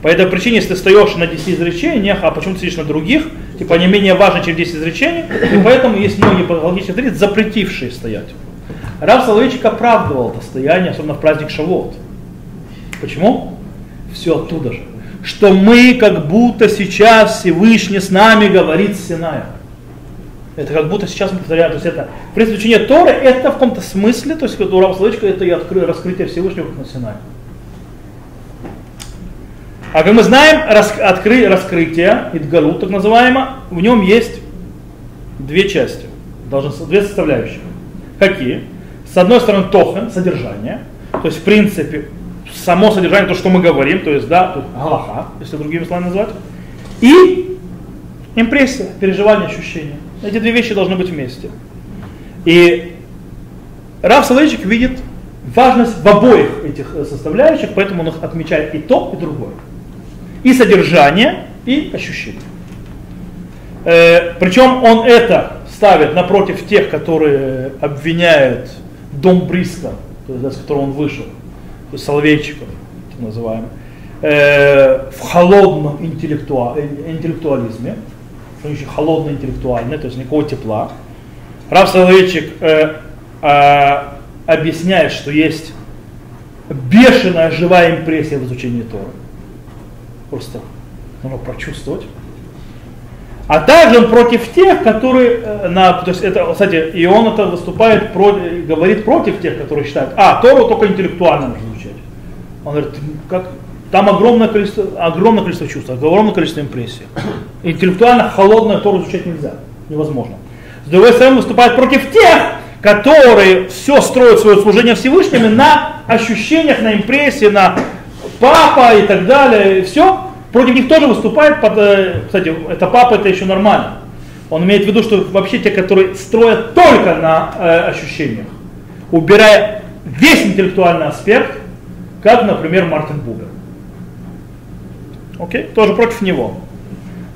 Speaker 1: По этой причине, если ты стоишь на 10 изречениях, а почему ты сидишь на других, типа они менее важны, чем 10 изречений, и поэтому есть многие логические авторитеты, запретившие стоять. Рав Соловейчик оправдывал это стояние, особенно в праздник Шавуот. Почему? Все оттуда же. Что мы как будто сейчас Всевышний с нами говорит с Синаем. Это как будто сейчас мы повторяем, то есть это, в принципе, учение Торы, это в каком-то смысле, то есть у Рава Соловейчика это и откры, раскрытие Всевышнего как на Синае. А как мы знаем, рас, откры, раскрытие, Идгалут, так называемо, в нем есть две части, должны, две составляющие. Какие? С одной стороны, тохан, содержание, то есть, в принципе, само содержание, то, что мы говорим, то есть, да, тут галаха, если другими словами назвать, и импрессия, переживание, ощущение. Эти две вещи должны быть вместе. И Раф Соловейчик видит важность в обоих этих составляющих, поэтому он их отмечает и то, и другое и содержание, и ощущение. Э, причем он это ставит напротив тех, которые обвиняют дом Бриска, с которого он вышел, Соловейчиков, так называемый, э, в холодном интеллектуа, интеллектуализме, что очень холодно интеллектуальное, то есть никакого тепла. Рав Соловейчик э, э, объясняет, что есть бешеная живая импрессия в изучении Торы просто нужно прочувствовать. А также он против тех, которые, э, на, то есть это, кстати, и он это выступает, про, говорит против тех, которые считают, а, Тору только интеллектуально нужно изучать. Он говорит, как, там огромное количество, огромное количество чувств, огромное количество импрессий. Интеллектуально холодное Тору изучать нельзя, невозможно. С другой стороны, выступает против тех, которые все строят свое служение Всевышнему на ощущениях, на импрессии, на папа и так далее, и все, против них тоже выступает, под, э, кстати, это папа, это еще нормально. Он имеет в виду, что вообще те, которые строят только на э, ощущениях, убирая весь интеллектуальный аспект, как, например, Мартин Бугер. Окей, тоже против него.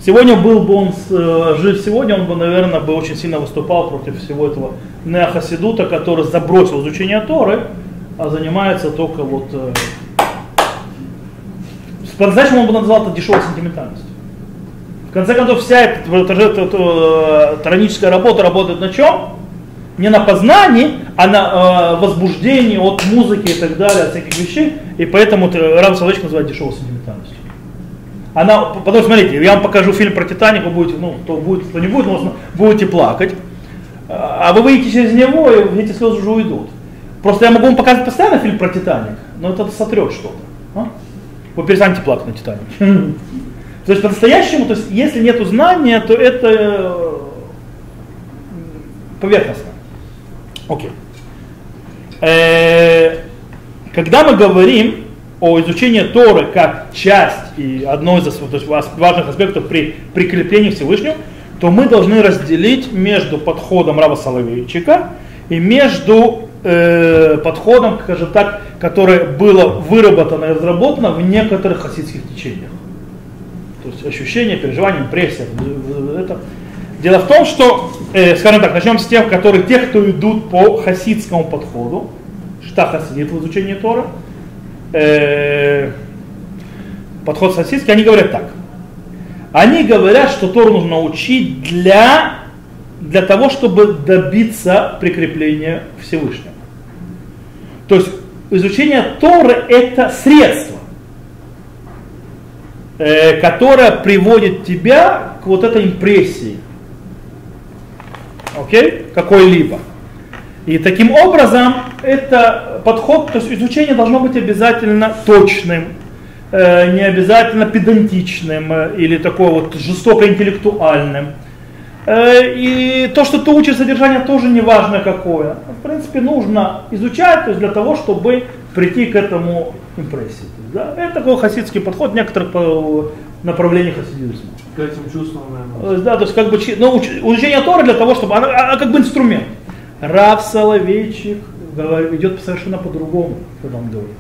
Speaker 1: Сегодня был бы он э, жив сегодня, он бы, наверное, бы очень сильно выступал против всего этого неохасидута, который забросил изучение Торы, а занимается только вот э, по-настоящему он бы назвал это дешевой сентиментальностью. В конце концов, вся эта, тараническая работа работает на чем? Не на познании, а на э, возбуждении от музыки и так далее, от всяких вещей. И поэтому Рав Соловейчик называет дешевой сентиментальностью. Она, потому что, смотрите, я вам покажу фильм про Титаник, вы будете, ну, кто будет, кто не будет, но будете плакать. А вы выйдете через него, и эти слезы уже уйдут. Просто я могу вам показать постоянно фильм про Титаник, но это сотрет что-то. А? Вы перестанете плакать на Титанике. *laughs* То есть по-настоящему, то есть если нет знания, то это э, поверхностно. Окей. Э, когда мы говорим о изучении Торы как часть и одно из то есть важных аспектов при прикреплении Всевышнего, то мы должны разделить между подходом Рава Соловейчика и между э, подходом, скажем так, которое было выработано и разработано в некоторых хасидских течениях. То есть ощущение, переживание, импрессия. Это. Дело в том, что, э, скажем так, начнем с тех, которые, тех, кто идут по хасидскому подходу, что хасидит в изучении Тора, э, подход хасидский, они говорят так. Они говорят, что Тору нужно учить для, для того, чтобы добиться прикрепления Всевышнего. То есть изучение Торы это средство, э, которое приводит тебя к вот этой импрессии, окей, какой-либо. И таким образом это подход, то есть изучение должно быть обязательно точным, э, не обязательно педантичным э, или такое вот жестоко интеллектуальным. Э, и то, что ты учишь содержание, тоже не важно какое. В принципе, нужно изучать то есть для того, чтобы прийти к этому импрессии. Да? Это такой хасидский подход в некоторых направлениях хасидизма.
Speaker 4: К этим чувствам, наверное.
Speaker 1: Да, то есть как бы ну, уч- изучение Торы для того, чтобы она а, а как бы инструмент. Рав Соловейчик идет совершенно по-другому, когда он говорит.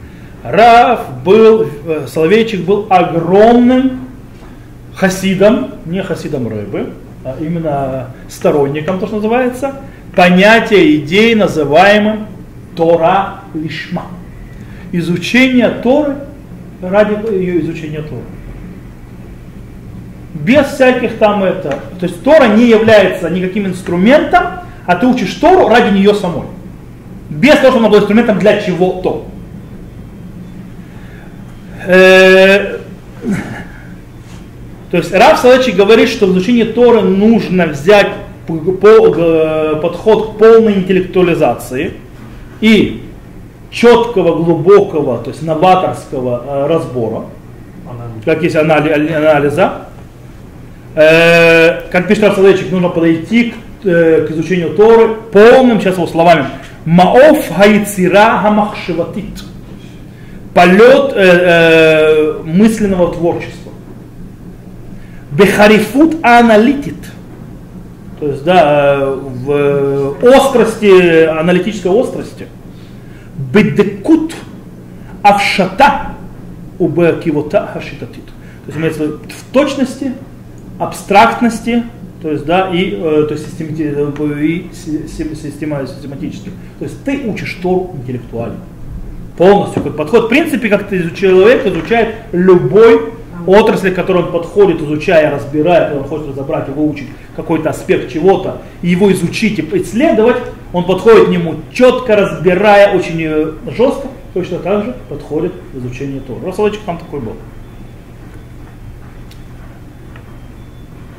Speaker 1: Рав был, э, Соловейчик был огромным хасидом, не хасидом рыбы, а именно сторонником, то, что называется, понятия идей, называемым Тора Лишма. Изучение Торы ради ее изучения Торы без всяких там это. То есть Тора не является никаким инструментом, а ты учишь Тору ради нее самой. Без того, чтобы она была инструментом для чего-то. Э, То есть Раф Салачи говорит, что в изучении Торы нужно взять э, подход к полной интеллектуализации и четкого, глубокого, то есть новаторского э, разбора,
Speaker 4: Анализ.
Speaker 1: как есть анали- анализа. Как пишет Раф Соловейчик, нужно подойти к, э, к изучению Торы полным, сейчас его словами, маоф хайцира хамахшиватит. Полет э, э, мысленного творчества. Бехарифут аналитит. То есть, да, э, в острости, аналитической острости. Бедекут авшата убекивота хашитатит. То есть имеется в точности, абстрактности, то есть, да, и, э, то есть э, и си- си- система- систематически. То есть ты учишь Тору интеллектуально. Полностью как подход. В принципе, как ты человек изучает любой отрасли, к которой он подходит, изучая, разбирая, когда он хочет разобрать и выучить какой-то аспект чего-то, его изучить и исследовать, он подходит к нему четко, разбирая, очень э, жестко, точно так же подходит к изучению Тора. Рассолочек там такой был.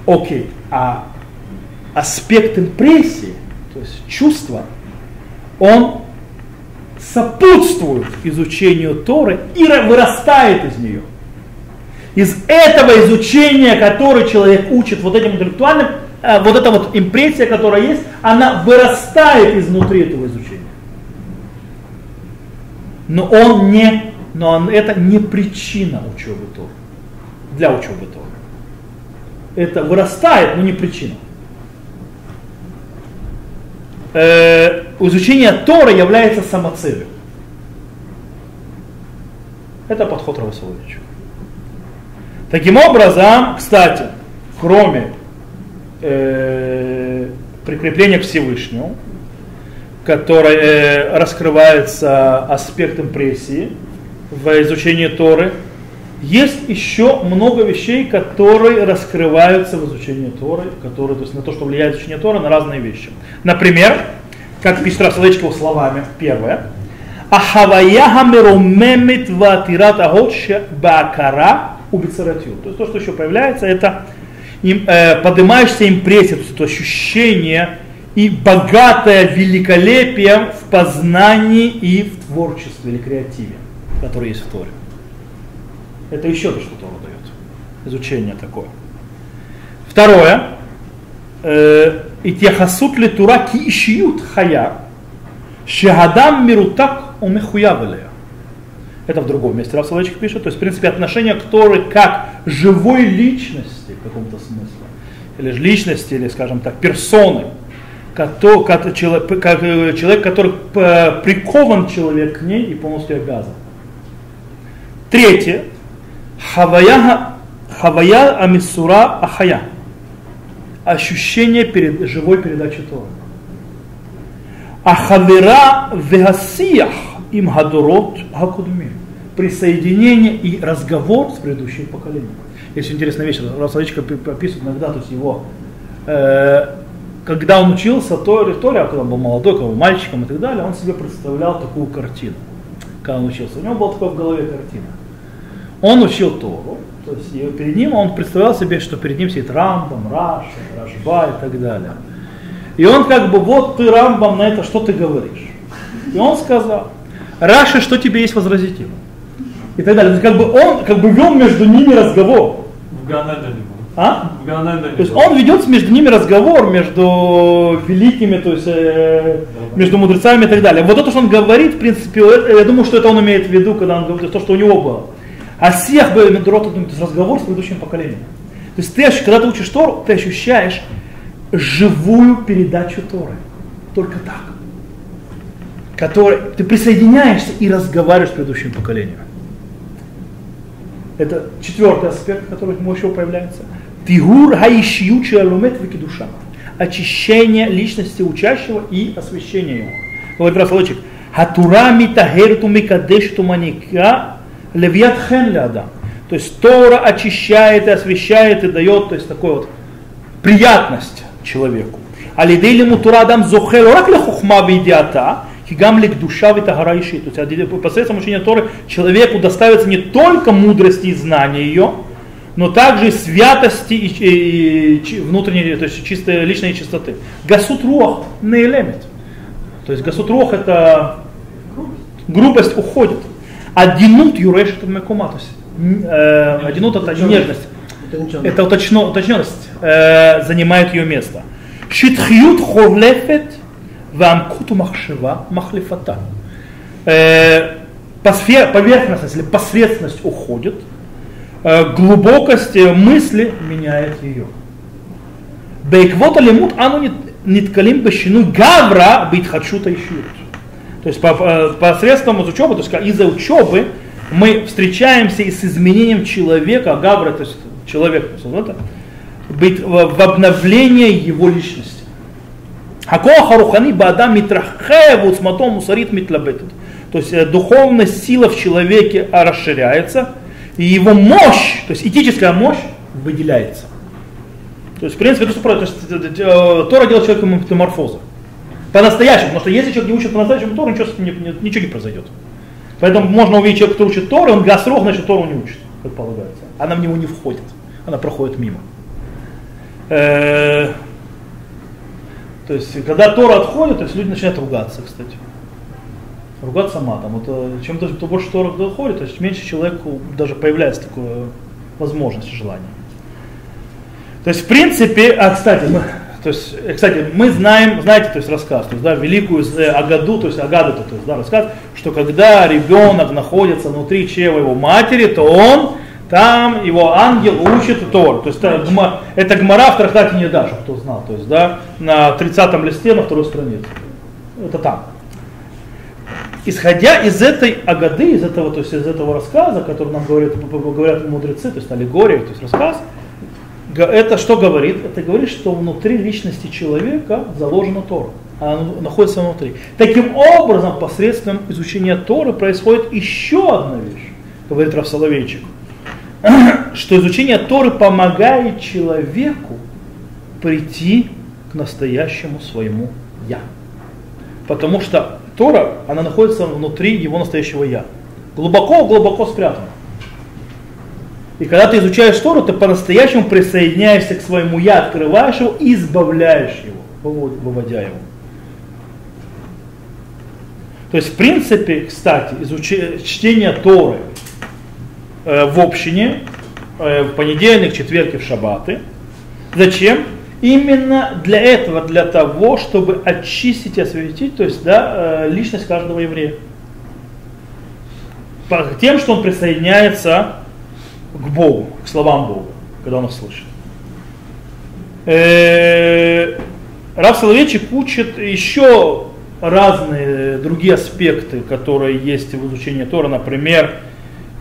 Speaker 1: Окей, а аспект импрессии, то есть чувства, он сопутствует изучению Торы и ра- вырастает из нее. Из этого изучения, которое человек учит вот этим интеллектуальным, э, вот эта вот импрессия, которая есть, она вырастает изнутри этого изучения. Но он не, но он, это не причина учебы Торы, для учебы Торы. Это вырастает, но не причина. Э, изучение Тора является самоцелью. Это подход Равасовича. Таким образом, кстати, кроме э, прикрепления к Всевышнему, которое э, раскрывается аспект импрессии в изучении Торы, есть еще много вещей, которые раскрываются в изучении Торы, которые, то есть на то, что влияет изучение Торы, на разные вещи. Например, как пишет Рафсалечков словами, первое, Ахавая хамеромемет ватират агот бакара убицаратью. То есть то, что еще появляется, это им, э, поднимаешься импрессия, то есть это ощущение и богатое великолепием в познании и в творчестве или креативе, который есть в Торе. Это еще то, что Тора дает. Изучение такое. Второе. Итяхасут ли тура ки ишиют хая, шехадам мирутак умехуявелея. Это в другом месте Соловейчик пишет. То есть, в принципе, отношение к Торе как живой личности в каком-то смысле. Или же личности, или, скажем так, персоны. Э, человек, который э, прикован человек к ней и полностью обязан. Третье. Хавая, хавая амисура ахая. Ощущение перед, живой передачи Торы. Ахавира вегасиях им гадурот гакудми. Присоединение и разговор с предыдущим поколением. Есть интересная вещь, Соловейчик описывает иногда, то есть его, э, когда он учился Торе, Торе, когда он был молодой, когда он был мальчиком и так далее, он себе представлял такую картину, когда он учился. У него была такая в голове картина. Он учил Тору, то есть перед ним он представлял себе, что перед ним сидит Рамбам, Раша, Рашба и так далее. И он как бы, вот ты Рамбам на это, что ты говоришь? И он сказал, Раши, что тебе есть возразить ему? И так далее. То есть, как бы он как бы вел между ними разговор.
Speaker 4: В Ганедане был.
Speaker 1: А?
Speaker 4: В Ганедане
Speaker 1: То есть он ведет между ними разговор, между великими, то есть э, между мудрецами и так далее. Вот это, что он говорит, в принципе, это- я думаю, что это он имеет в виду, когда он говорит то, что у него было. А всех бы Медрот, то есть разговор с предыдущим поколением. То есть ты, когда ты учишь Тору, ты ощущаешь живую передачу Торы. Только так. Который, ты присоединяешься и разговариваешь с предыдущим поколением. Это четвертый аспект, который еще появляется. Тигур хаишью чалумет душа. Очищение личности учащего и освящение его. Говорит Рафалочек. Хатура митагерту микадешту маника левьят хен лядам. То есть Тора очищает и освещает и дает, то есть такой вот приятность человеку. Алидей ему Тура Адам зохел рак лехухма видиата, хигам лик душа витагара иши. То есть посредством учения Торы человеку доставится не только мудрости и знания ее, но также и святости и, и- и внутренней, то есть чистой личной чистоты. Гасут руах неэлемет. То есть гасут руах это грубость уходит. Одинут юрешет мекума. То есть м, э, одинут это нежность.
Speaker 5: Это
Speaker 1: уточненность э, занимает ее место. Шитхиют ховлефет вамкуту махшева махлифата. Э, поверхностность или посредственность уходит, глубокость мысли меняет ее. Бейквота лимут ану нит- ниткалим бешину гавра битхачута ищут. То есть по- по- посредством учебы, то есть из-за учебы мы встречаемся и с изменением человека, гавра, то есть человек, быть в, обновлении его личности. Хакоа харухани баадам митрахев уцматом мусарит митлабетет. То есть э, духовная сила в человеке а, расширяется, и его мощь, то есть этическая мощь выделяется. То есть, в принципе, это что то есть, э, э, Тора делает человека метаморфоза. По-настоящему, потому что если человек не учит по-настоящему Тору, ничего, ничего не произойдет. Поэтому можно увидеть человека, который учит Тору, он гасрох, значит Тору не учит, как полагается. Она в него не входит, она проходит мимо. Э, То есть, когда Тора отходит, то есть люди начинают ругаться, кстати. Ругаться матом. Вот, э, чем то, кто больше Тора доходит, то есть меньше человеку даже появляется такая возможность, желание. То есть, в принципе, а, кстати, то есть, э, кстати, мы знаем, знаете, то есть рассказ, то есть, да, великую э, Агаду, то есть Агаду, то есть, да, рассказ, что когда ребенок находится внутри чрева его матери, то он там его ангел учит Тор. То есть это, гма- это гмара в трактате не даже, кто знал. То есть, да, на 30 листе, на второй странице. Это там. Исходя из этой агады, из этого, то есть из этого рассказа, который нам говорят, говорят мудрецы, то есть аллегория, то есть рассказ, это что говорит? Это говорит, что внутри личности человека заложена Тора. Она находится внутри. Таким образом, посредством изучения Торы происходит еще одна вещь, говорит Раф Соловейчик, *clears throat* что изучение Торы помогает человеку прийти к настоящему своему «я». Потому что Тора, она находится внутри его настоящего «я». Глубоко-глубоко спрятана. И когда ты изучаешь Тору, ты по-настоящему присоединяешься к своему «я», открываешь его и избавляешь его, вывод- выводя его. То есть, в принципе, кстати, изуч- чтение Торы э, в общине, э, в понедельник, четверг и в шаббаты. Зачем? Именно для этого, для того, чтобы очистить и осветить, то есть, да, э, личность каждого еврея. Тем, что он присоединяется к Богу, к словам Бога, когда он их слышит. Э, Рав Соловейчик учит еще разные другие аспекты, которые есть в изучении Тора. Например,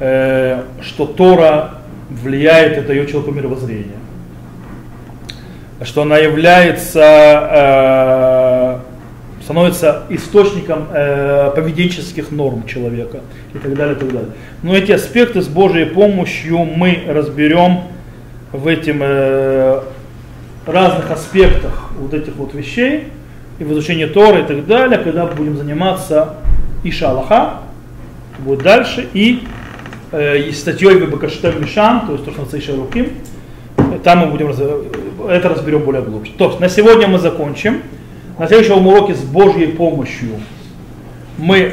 Speaker 1: э, что Тора влияет и дает человеку мировоззрение. Что она является, э, становится источником э, поведенческих норм человека и так далее, и так далее. Но эти аспекты с Божьей помощью мы разберем в этим э, разных аспектах вот этих вот вещей, и в изучении Торы и так далее, когда будем заниматься и Шалаха, будет дальше, и, э, и статьей Бакаштем Мишан, то есть то, что называется Руким, там мы будем раз- это разберем более глубже. То есть на сегодня мы закончим. На следующем уроке с Божьей помощью мы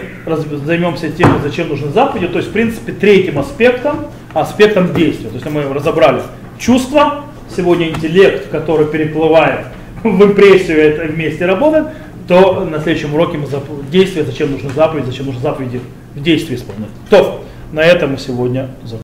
Speaker 1: займемся тем, зачем нужны заповеди, то есть, в принципе, третьим аспектом, аспектом действия. То есть мы разобрали чувства, сегодня интеллект, который переплывает в импрессию, это вместе работает, то на следующем уроке мы зап- действия, зачем нужны заповеди, зачем нужны заповеди в действии исполнять. То, на этом мы сегодня закончим.